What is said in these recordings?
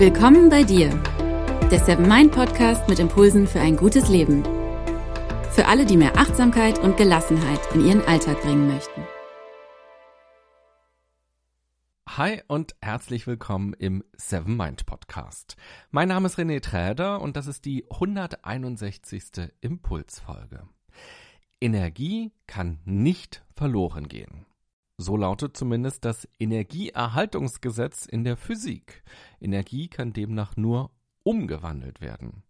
Willkommen bei dir, der Seven Mind Podcast mit Impulsen für ein gutes Leben. Für alle, die mehr Achtsamkeit und Gelassenheit in ihren Alltag bringen möchten. Hi und herzlich willkommen im Seven Mind Podcast. Mein Name ist René Träder und das ist die 161. Impulsfolge. Energie kann nicht verloren gehen. So lautet zumindest das Energieerhaltungsgesetz in der Physik. Energie kann demnach nur umgewandelt werden.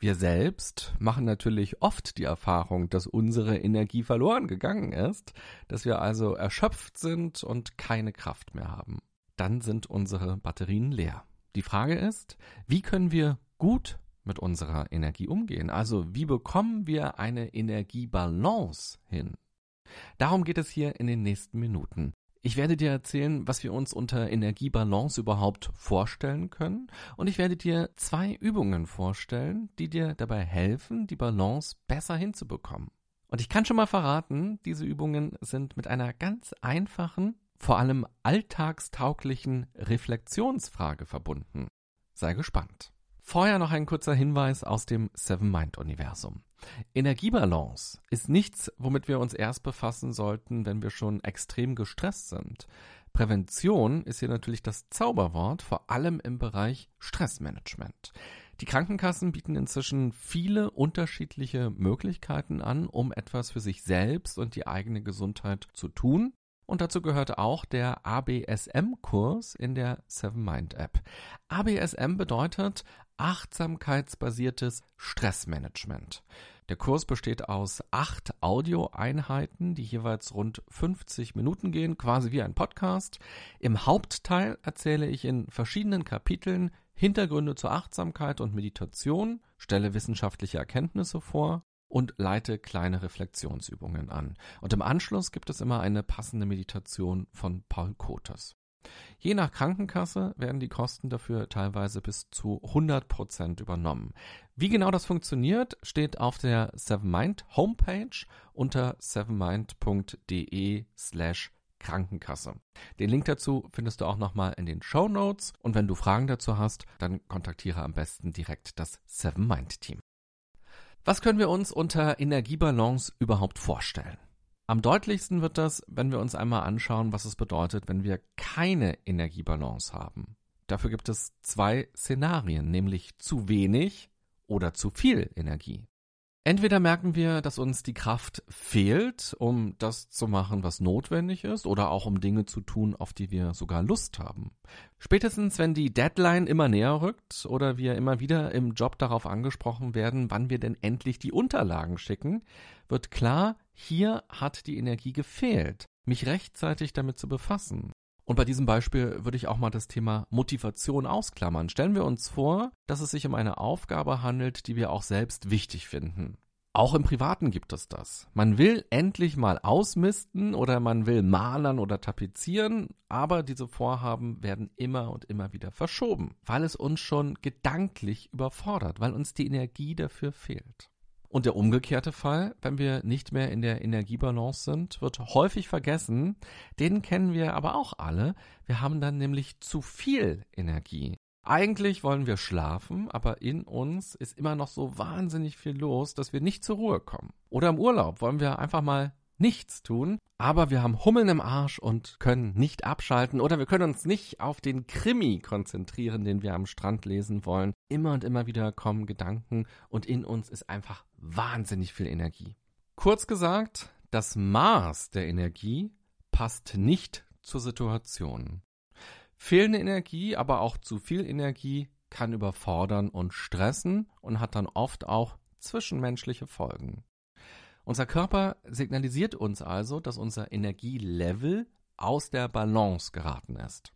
Wir selbst machen natürlich oft die Erfahrung, dass unsere Energie verloren gegangen ist, dass wir also erschöpft sind und keine Kraft mehr haben. Dann sind unsere Batterien leer. Die Frage ist, wie können wir gut mit unserer Energie umgehen? Also wie bekommen wir eine Energiebalance hin? Darum geht es hier in den nächsten Minuten. Ich werde dir erzählen, was wir uns unter Energiebalance überhaupt vorstellen können und ich werde dir zwei Übungen vorstellen, die dir dabei helfen, die Balance besser hinzubekommen. Und ich kann schon mal verraten, diese Übungen sind mit einer ganz einfachen, vor allem alltagstauglichen Reflexionsfrage verbunden. Sei gespannt. Vorher noch ein kurzer Hinweis aus dem Seven Mind Universum. Energiebalance ist nichts, womit wir uns erst befassen sollten, wenn wir schon extrem gestresst sind. Prävention ist hier natürlich das Zauberwort, vor allem im Bereich Stressmanagement. Die Krankenkassen bieten inzwischen viele unterschiedliche Möglichkeiten an, um etwas für sich selbst und die eigene Gesundheit zu tun. Und dazu gehört auch der ABSM-Kurs in der Seven Mind App. ABSM bedeutet achtsamkeitsbasiertes Stressmanagement. Der Kurs besteht aus acht Audioeinheiten, die jeweils rund 50 Minuten gehen, quasi wie ein Podcast. Im Hauptteil erzähle ich in verschiedenen Kapiteln Hintergründe zur Achtsamkeit und Meditation, stelle wissenschaftliche Erkenntnisse vor und leite kleine Reflexionsübungen an. Und im Anschluss gibt es immer eine passende Meditation von Paul Kotes. Je nach Krankenkasse werden die Kosten dafür teilweise bis zu 100 Prozent übernommen. Wie genau das funktioniert, steht auf der Sevenmind Homepage unter sevenmind.de slash Krankenkasse. Den Link dazu findest du auch nochmal in den Show Notes und wenn du Fragen dazu hast, dann kontaktiere am besten direkt das Seven Mind Team. Was können wir uns unter Energiebalance überhaupt vorstellen? Am deutlichsten wird das, wenn wir uns einmal anschauen, was es bedeutet, wenn wir keine Energiebalance haben. Dafür gibt es zwei Szenarien, nämlich zu wenig oder zu viel Energie. Entweder merken wir, dass uns die Kraft fehlt, um das zu machen, was notwendig ist, oder auch um Dinge zu tun, auf die wir sogar Lust haben. Spätestens, wenn die Deadline immer näher rückt oder wir immer wieder im Job darauf angesprochen werden, wann wir denn endlich die Unterlagen schicken, wird klar, hier hat die Energie gefehlt, mich rechtzeitig damit zu befassen. Und bei diesem Beispiel würde ich auch mal das Thema Motivation ausklammern. Stellen wir uns vor, dass es sich um eine Aufgabe handelt, die wir auch selbst wichtig finden. Auch im Privaten gibt es das. Man will endlich mal ausmisten oder man will malern oder tapezieren, aber diese Vorhaben werden immer und immer wieder verschoben, weil es uns schon gedanklich überfordert, weil uns die Energie dafür fehlt. Und der umgekehrte Fall, wenn wir nicht mehr in der Energiebalance sind, wird häufig vergessen. Den kennen wir aber auch alle. Wir haben dann nämlich zu viel Energie. Eigentlich wollen wir schlafen, aber in uns ist immer noch so wahnsinnig viel los, dass wir nicht zur Ruhe kommen. Oder im Urlaub wollen wir einfach mal nichts tun, aber wir haben Hummeln im Arsch und können nicht abschalten oder wir können uns nicht auf den Krimi konzentrieren, den wir am Strand lesen wollen. Immer und immer wieder kommen Gedanken und in uns ist einfach wahnsinnig viel Energie. Kurz gesagt, das Maß der Energie passt nicht zur Situation. Fehlende Energie, aber auch zu viel Energie kann überfordern und stressen und hat dann oft auch zwischenmenschliche Folgen. Unser Körper signalisiert uns also, dass unser Energielevel aus der Balance geraten ist.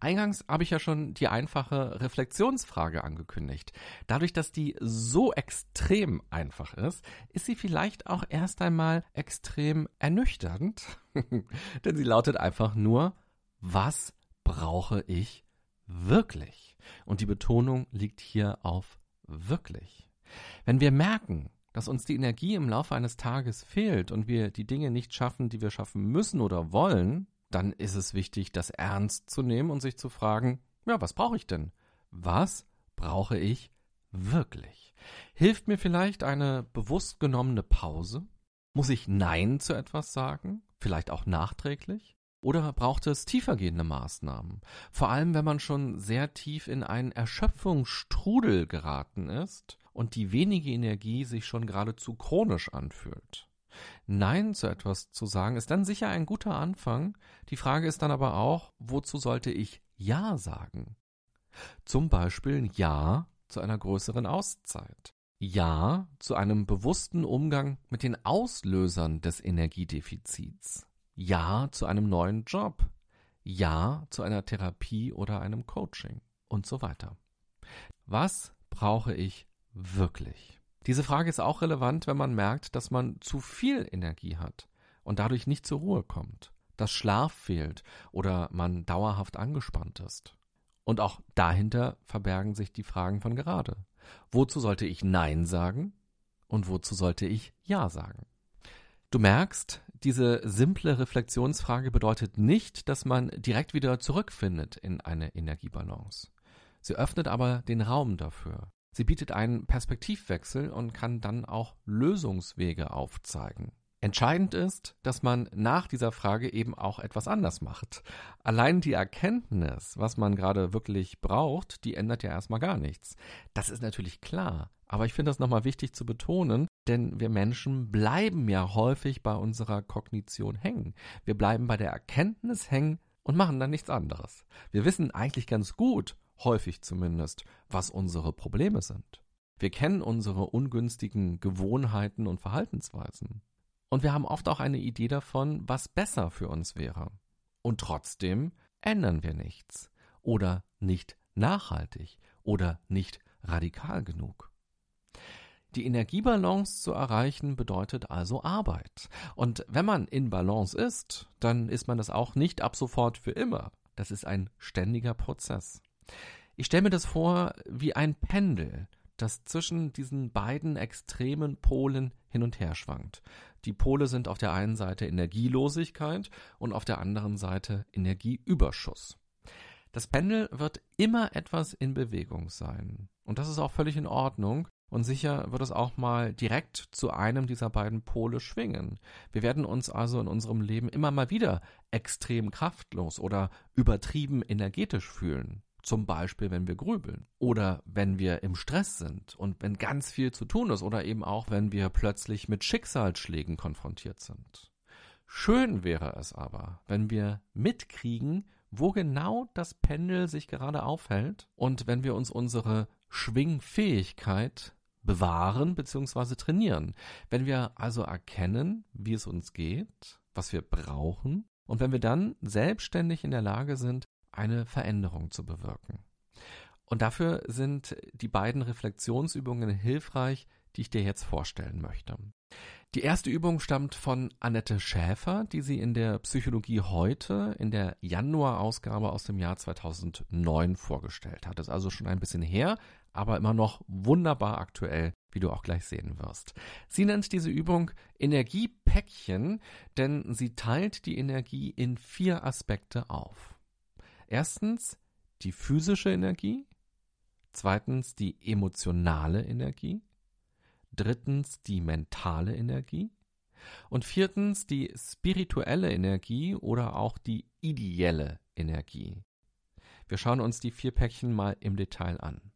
Eingangs habe ich ja schon die einfache Reflexionsfrage angekündigt. Dadurch, dass die so extrem einfach ist, ist sie vielleicht auch erst einmal extrem ernüchternd. Denn sie lautet einfach nur, was brauche ich wirklich? Und die Betonung liegt hier auf wirklich. Wenn wir merken, dass uns die Energie im Laufe eines Tages fehlt und wir die Dinge nicht schaffen, die wir schaffen müssen oder wollen, dann ist es wichtig, das ernst zu nehmen und sich zu fragen, ja, was brauche ich denn? Was brauche ich wirklich? Hilft mir vielleicht eine bewusst genommene Pause? Muss ich Nein zu etwas sagen? Vielleicht auch nachträglich? Oder braucht es tiefergehende Maßnahmen? Vor allem, wenn man schon sehr tief in einen Erschöpfungsstrudel geraten ist und die wenige Energie sich schon geradezu chronisch anfühlt. Nein zu etwas zu sagen, ist dann sicher ein guter Anfang. Die Frage ist dann aber auch, wozu sollte ich Ja sagen? Zum Beispiel Ja zu einer größeren Auszeit. Ja zu einem bewussten Umgang mit den Auslösern des Energiedefizits. Ja zu einem neuen Job. Ja zu einer Therapie oder einem Coaching und so weiter. Was brauche ich wirklich? Diese Frage ist auch relevant, wenn man merkt, dass man zu viel Energie hat und dadurch nicht zur Ruhe kommt, dass Schlaf fehlt oder man dauerhaft angespannt ist. Und auch dahinter verbergen sich die Fragen von gerade. Wozu sollte ich Nein sagen und wozu sollte ich Ja sagen? Du merkst, diese simple Reflexionsfrage bedeutet nicht, dass man direkt wieder zurückfindet in eine Energiebalance. Sie öffnet aber den Raum dafür. Sie bietet einen Perspektivwechsel und kann dann auch Lösungswege aufzeigen. Entscheidend ist, dass man nach dieser Frage eben auch etwas anders macht. Allein die Erkenntnis, was man gerade wirklich braucht, die ändert ja erstmal gar nichts. Das ist natürlich klar. Aber ich finde das nochmal wichtig zu betonen, denn wir Menschen bleiben ja häufig bei unserer Kognition hängen. Wir bleiben bei der Erkenntnis hängen und machen dann nichts anderes. Wir wissen eigentlich ganz gut, häufig zumindest, was unsere Probleme sind. Wir kennen unsere ungünstigen Gewohnheiten und Verhaltensweisen. Und wir haben oft auch eine Idee davon, was besser für uns wäre. Und trotzdem ändern wir nichts oder nicht nachhaltig oder nicht radikal genug. Die Energiebalance zu erreichen bedeutet also Arbeit. Und wenn man in Balance ist, dann ist man das auch nicht ab sofort für immer. Das ist ein ständiger Prozess. Ich stelle mir das vor wie ein Pendel, das zwischen diesen beiden extremen Polen hin und her schwankt. Die Pole sind auf der einen Seite Energielosigkeit und auf der anderen Seite Energieüberschuss. Das Pendel wird immer etwas in Bewegung sein. Und das ist auch völlig in Ordnung. Und sicher wird es auch mal direkt zu einem dieser beiden Pole schwingen. Wir werden uns also in unserem Leben immer mal wieder extrem kraftlos oder übertrieben energetisch fühlen. Zum Beispiel, wenn wir grübeln oder wenn wir im Stress sind und wenn ganz viel zu tun ist oder eben auch, wenn wir plötzlich mit Schicksalsschlägen konfrontiert sind. Schön wäre es aber, wenn wir mitkriegen, wo genau das Pendel sich gerade aufhält und wenn wir uns unsere Schwingfähigkeit bewahren bzw. trainieren. Wenn wir also erkennen, wie es uns geht, was wir brauchen und wenn wir dann selbstständig in der Lage sind, eine Veränderung zu bewirken. Und dafür sind die beiden Reflexionsübungen hilfreich, die ich dir jetzt vorstellen möchte. Die erste Übung stammt von Annette Schäfer, die sie in der Psychologie heute in der Januar-Ausgabe aus dem Jahr 2009 vorgestellt hat. Das ist also schon ein bisschen her, aber immer noch wunderbar aktuell, wie du auch gleich sehen wirst. Sie nennt diese Übung Energiepäckchen, denn sie teilt die Energie in vier Aspekte auf. Erstens die physische Energie, zweitens die emotionale Energie, drittens die mentale Energie und viertens die spirituelle Energie oder auch die ideelle Energie. Wir schauen uns die vier Päckchen mal im Detail an.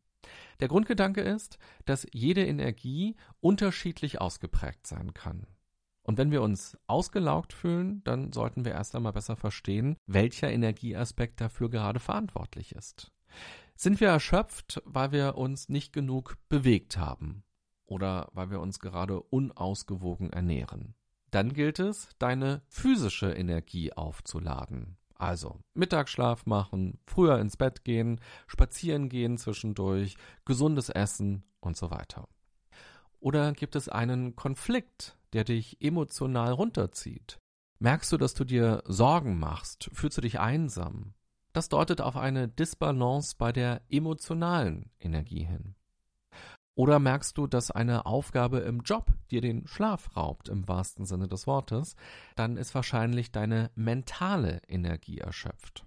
Der Grundgedanke ist, dass jede Energie unterschiedlich ausgeprägt sein kann. Und wenn wir uns ausgelaugt fühlen, dann sollten wir erst einmal besser verstehen, welcher Energieaspekt dafür gerade verantwortlich ist. Sind wir erschöpft, weil wir uns nicht genug bewegt haben oder weil wir uns gerade unausgewogen ernähren? Dann gilt es, deine physische Energie aufzuladen. Also Mittagsschlaf machen, früher ins Bett gehen, spazieren gehen zwischendurch, gesundes Essen und so weiter. Oder gibt es einen Konflikt, der dich emotional runterzieht? Merkst du, dass du dir Sorgen machst? Fühlst du dich einsam? Das deutet auf eine Disbalance bei der emotionalen Energie hin. Oder merkst du, dass eine Aufgabe im Job dir den Schlaf raubt, im wahrsten Sinne des Wortes, dann ist wahrscheinlich deine mentale Energie erschöpft.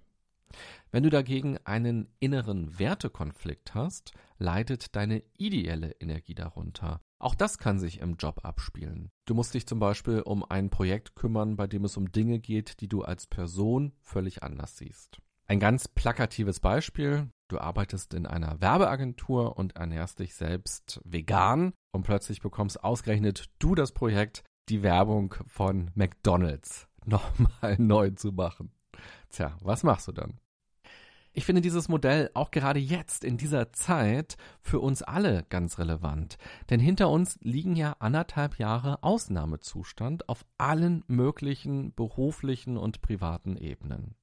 Wenn du dagegen einen inneren Wertekonflikt hast, leidet deine ideelle Energie darunter. Auch das kann sich im Job abspielen. Du musst dich zum Beispiel um ein Projekt kümmern, bei dem es um Dinge geht, die du als Person völlig anders siehst. Ein ganz plakatives Beispiel. Du arbeitest in einer Werbeagentur und ernährst dich selbst vegan und plötzlich bekommst ausgerechnet du das Projekt, die Werbung von McDonald's nochmal neu zu machen. Tja, was machst du dann? Ich finde dieses Modell auch gerade jetzt in dieser Zeit für uns alle ganz relevant. Denn hinter uns liegen ja anderthalb Jahre Ausnahmezustand auf allen möglichen beruflichen und privaten Ebenen.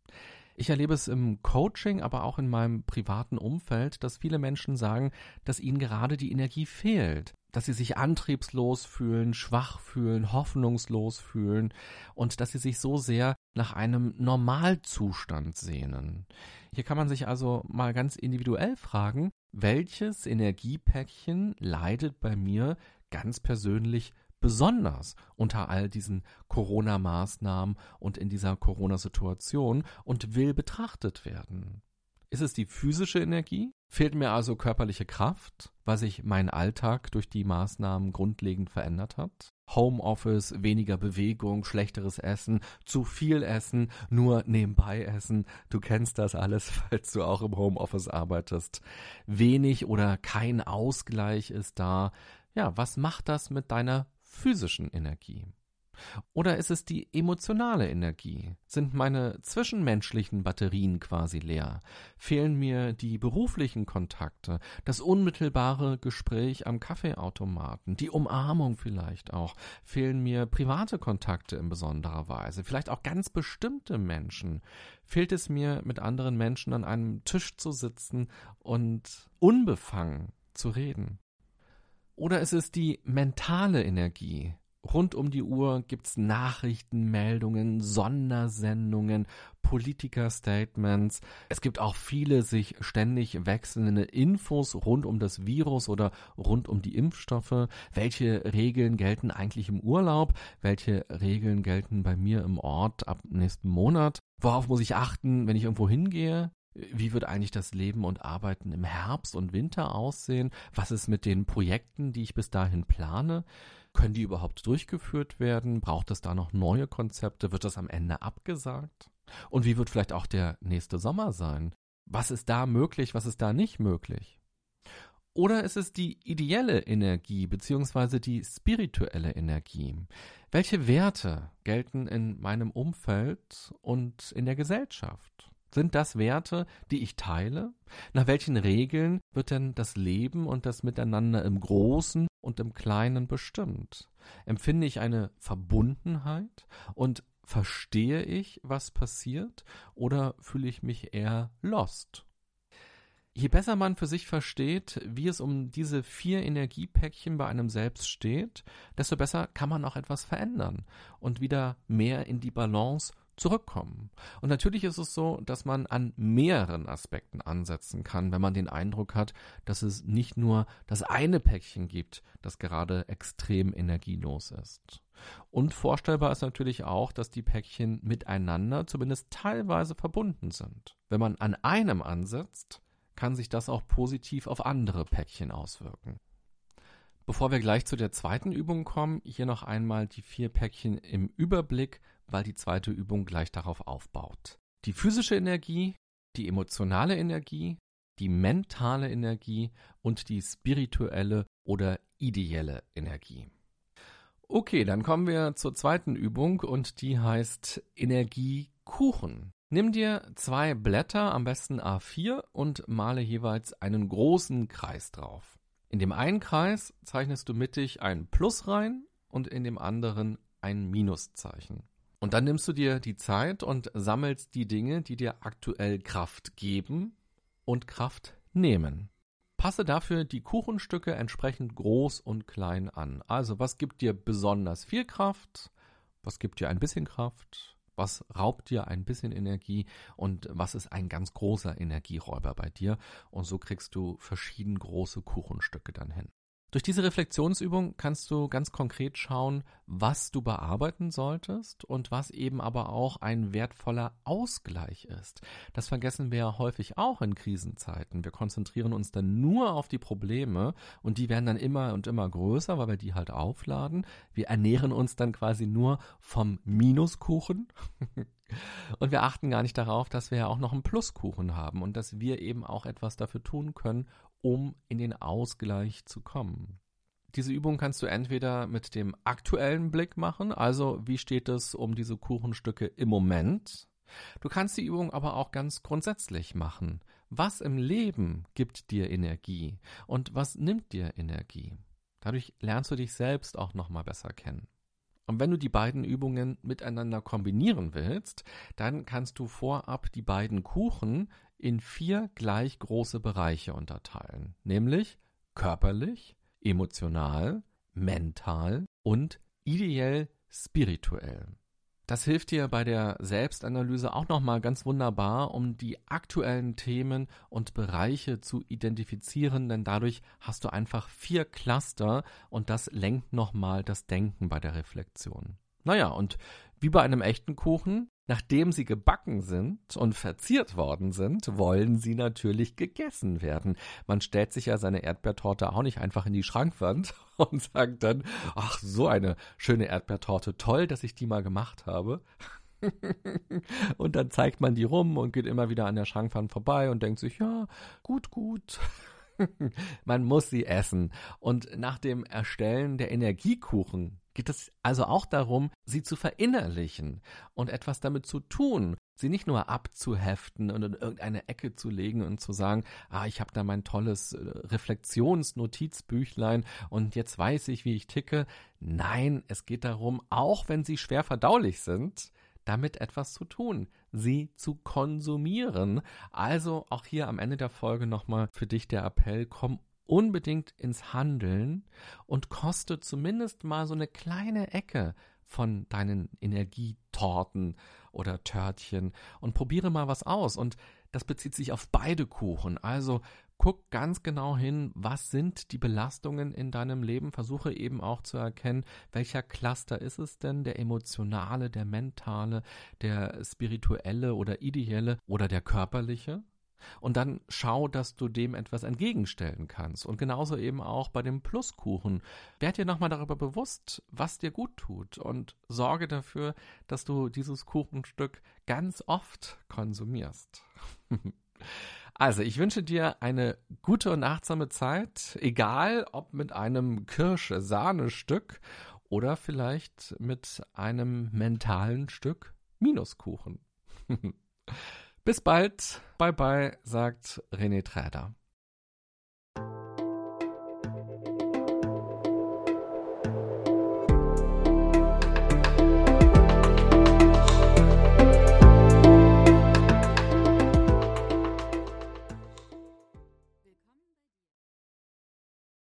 Ich erlebe es im Coaching, aber auch in meinem privaten Umfeld, dass viele Menschen sagen, dass ihnen gerade die Energie fehlt, dass sie sich antriebslos fühlen, schwach fühlen, hoffnungslos fühlen und dass sie sich so sehr nach einem Normalzustand sehnen. Hier kann man sich also mal ganz individuell fragen, welches Energiepäckchen leidet bei mir ganz persönlich besonders unter all diesen Corona-Maßnahmen und in dieser Corona-Situation und will betrachtet werden. Ist es die physische Energie? Fehlt mir also körperliche Kraft, weil sich mein Alltag durch die Maßnahmen grundlegend verändert hat? Homeoffice, weniger Bewegung, schlechteres Essen, zu viel Essen, nur nebenbei essen. Du kennst das alles, falls du auch im Homeoffice arbeitest. Wenig oder kein Ausgleich ist da. Ja, was macht das mit deiner physischen Energie? Oder ist es die emotionale Energie? Sind meine zwischenmenschlichen Batterien quasi leer? Fehlen mir die beruflichen Kontakte, das unmittelbare Gespräch am Kaffeeautomaten, die Umarmung vielleicht auch? Fehlen mir private Kontakte in besonderer Weise? Vielleicht auch ganz bestimmte Menschen? Fehlt es mir, mit anderen Menschen an einem Tisch zu sitzen und unbefangen zu reden? Oder ist es die mentale Energie? Rund um die Uhr gibt's Nachrichtenmeldungen, Sondersendungen, Politikerstatements. Es gibt auch viele sich ständig wechselnde Infos rund um das Virus oder rund um die Impfstoffe. Welche Regeln gelten eigentlich im Urlaub? Welche Regeln gelten bei mir im Ort ab nächsten Monat? Worauf muss ich achten, wenn ich irgendwo hingehe? Wie wird eigentlich das Leben und Arbeiten im Herbst und Winter aussehen? Was ist mit den Projekten, die ich bis dahin plane? Können die überhaupt durchgeführt werden? Braucht es da noch neue Konzepte? Wird das am Ende abgesagt? Und wie wird vielleicht auch der nächste Sommer sein? Was ist da möglich? Was ist da nicht möglich? Oder ist es die ideelle Energie beziehungsweise die spirituelle Energie? Welche Werte gelten in meinem Umfeld und in der Gesellschaft? Sind das Werte, die ich teile? Nach welchen Regeln wird denn das Leben und das Miteinander im Großen und im Kleinen bestimmt? Empfinde ich eine Verbundenheit und verstehe ich, was passiert, oder fühle ich mich eher lost? Je besser man für sich versteht, wie es um diese vier Energiepäckchen bei einem selbst steht, desto besser kann man auch etwas verändern und wieder mehr in die Balance zurückkommen. Und natürlich ist es so, dass man an mehreren Aspekten ansetzen kann, wenn man den Eindruck hat, dass es nicht nur das eine Päckchen gibt, das gerade extrem energielos ist. Und vorstellbar ist natürlich auch, dass die Päckchen miteinander zumindest teilweise verbunden sind. Wenn man an einem ansetzt, kann sich das auch positiv auf andere Päckchen auswirken. Bevor wir gleich zu der zweiten Übung kommen, hier noch einmal die vier Päckchen im Überblick, weil die zweite Übung gleich darauf aufbaut. Die physische Energie, die emotionale Energie, die mentale Energie und die spirituelle oder ideelle Energie. Okay, dann kommen wir zur zweiten Übung und die heißt Energiekuchen. Nimm dir zwei Blätter, am besten A4, und male jeweils einen großen Kreis drauf. In dem einen Kreis zeichnest du mittig ein Plus rein und in dem anderen ein Minuszeichen. Und dann nimmst du dir die Zeit und sammelst die Dinge, die dir aktuell Kraft geben und Kraft nehmen. Passe dafür die Kuchenstücke entsprechend groß und klein an. Also was gibt dir besonders viel Kraft? Was gibt dir ein bisschen Kraft? Was raubt dir ein bisschen Energie und was ist ein ganz großer Energieräuber bei dir? Und so kriegst du verschieden große Kuchenstücke dann hin. Durch diese Reflexionsübung kannst du ganz konkret schauen, was du bearbeiten solltest und was eben aber auch ein wertvoller Ausgleich ist. Das vergessen wir ja häufig auch in Krisenzeiten. Wir konzentrieren uns dann nur auf die Probleme und die werden dann immer und immer größer, weil wir die halt aufladen. Wir ernähren uns dann quasi nur vom Minuskuchen. Und wir achten gar nicht darauf, dass wir ja auch noch einen Pluskuchen haben und dass wir eben auch etwas dafür tun können, um in den Ausgleich zu kommen. Diese Übung kannst du entweder mit dem aktuellen Blick machen, also wie steht es um diese Kuchenstücke im Moment. Du kannst die Übung aber auch ganz grundsätzlich machen. Was im Leben gibt dir Energie und was nimmt dir Energie? Dadurch lernst du dich selbst auch noch mal besser kennen. Und wenn du die beiden Übungen miteinander kombinieren willst, dann kannst du vorab die beiden Kuchen in vier gleich große Bereiche unterteilen, nämlich körperlich, emotional, mental und ideell spirituell. Das hilft dir bei der Selbstanalyse auch nochmal ganz wunderbar, um die aktuellen Themen und Bereiche zu identifizieren, denn dadurch hast du einfach vier Cluster und das lenkt nochmal das Denken bei der Reflexion. Naja, und wie bei einem echten Kuchen, nachdem sie gebacken sind und verziert worden sind, wollen sie natürlich gegessen werden. Man stellt sich ja seine Erdbeertorte auch nicht einfach in die Schrankwand und sagt dann, ach, so eine schöne Erdbeertorte, toll, dass ich die mal gemacht habe. und dann zeigt man die rum und geht immer wieder an der Schrankwand vorbei und denkt sich, ja, gut, gut. man muss sie essen. Und nach dem Erstellen der Energiekuchen geht es also auch darum, sie zu verinnerlichen und etwas damit zu tun, sie nicht nur abzuheften und in irgendeine Ecke zu legen und zu sagen, ah, ich habe da mein tolles äh, Reflexionsnotizbüchlein und jetzt weiß ich, wie ich ticke. Nein, es geht darum, auch wenn sie schwer verdaulich sind, damit etwas zu tun, sie zu konsumieren. Also auch hier am Ende der Folge nochmal für dich der Appell, komm unbedingt ins Handeln und koste zumindest mal so eine kleine Ecke von deinen Energietorten oder Törtchen und probiere mal was aus. Und das bezieht sich auf beide Kuchen. Also guck ganz genau hin, was sind die Belastungen in deinem Leben. Versuche eben auch zu erkennen, welcher Cluster ist es denn, der emotionale, der mentale, der spirituelle oder ideelle oder der körperliche. Und dann schau, dass du dem etwas entgegenstellen kannst. Und genauso eben auch bei dem Pluskuchen. Werd dir nochmal darüber bewusst, was dir gut tut und sorge dafür, dass du dieses Kuchenstück ganz oft konsumierst. Also, ich wünsche dir eine gute und achtsame Zeit, egal ob mit einem Kirsche-Sahne-Stück oder vielleicht mit einem mentalen Stück Minuskuchen. Bis bald. Bye bye, sagt René Träder.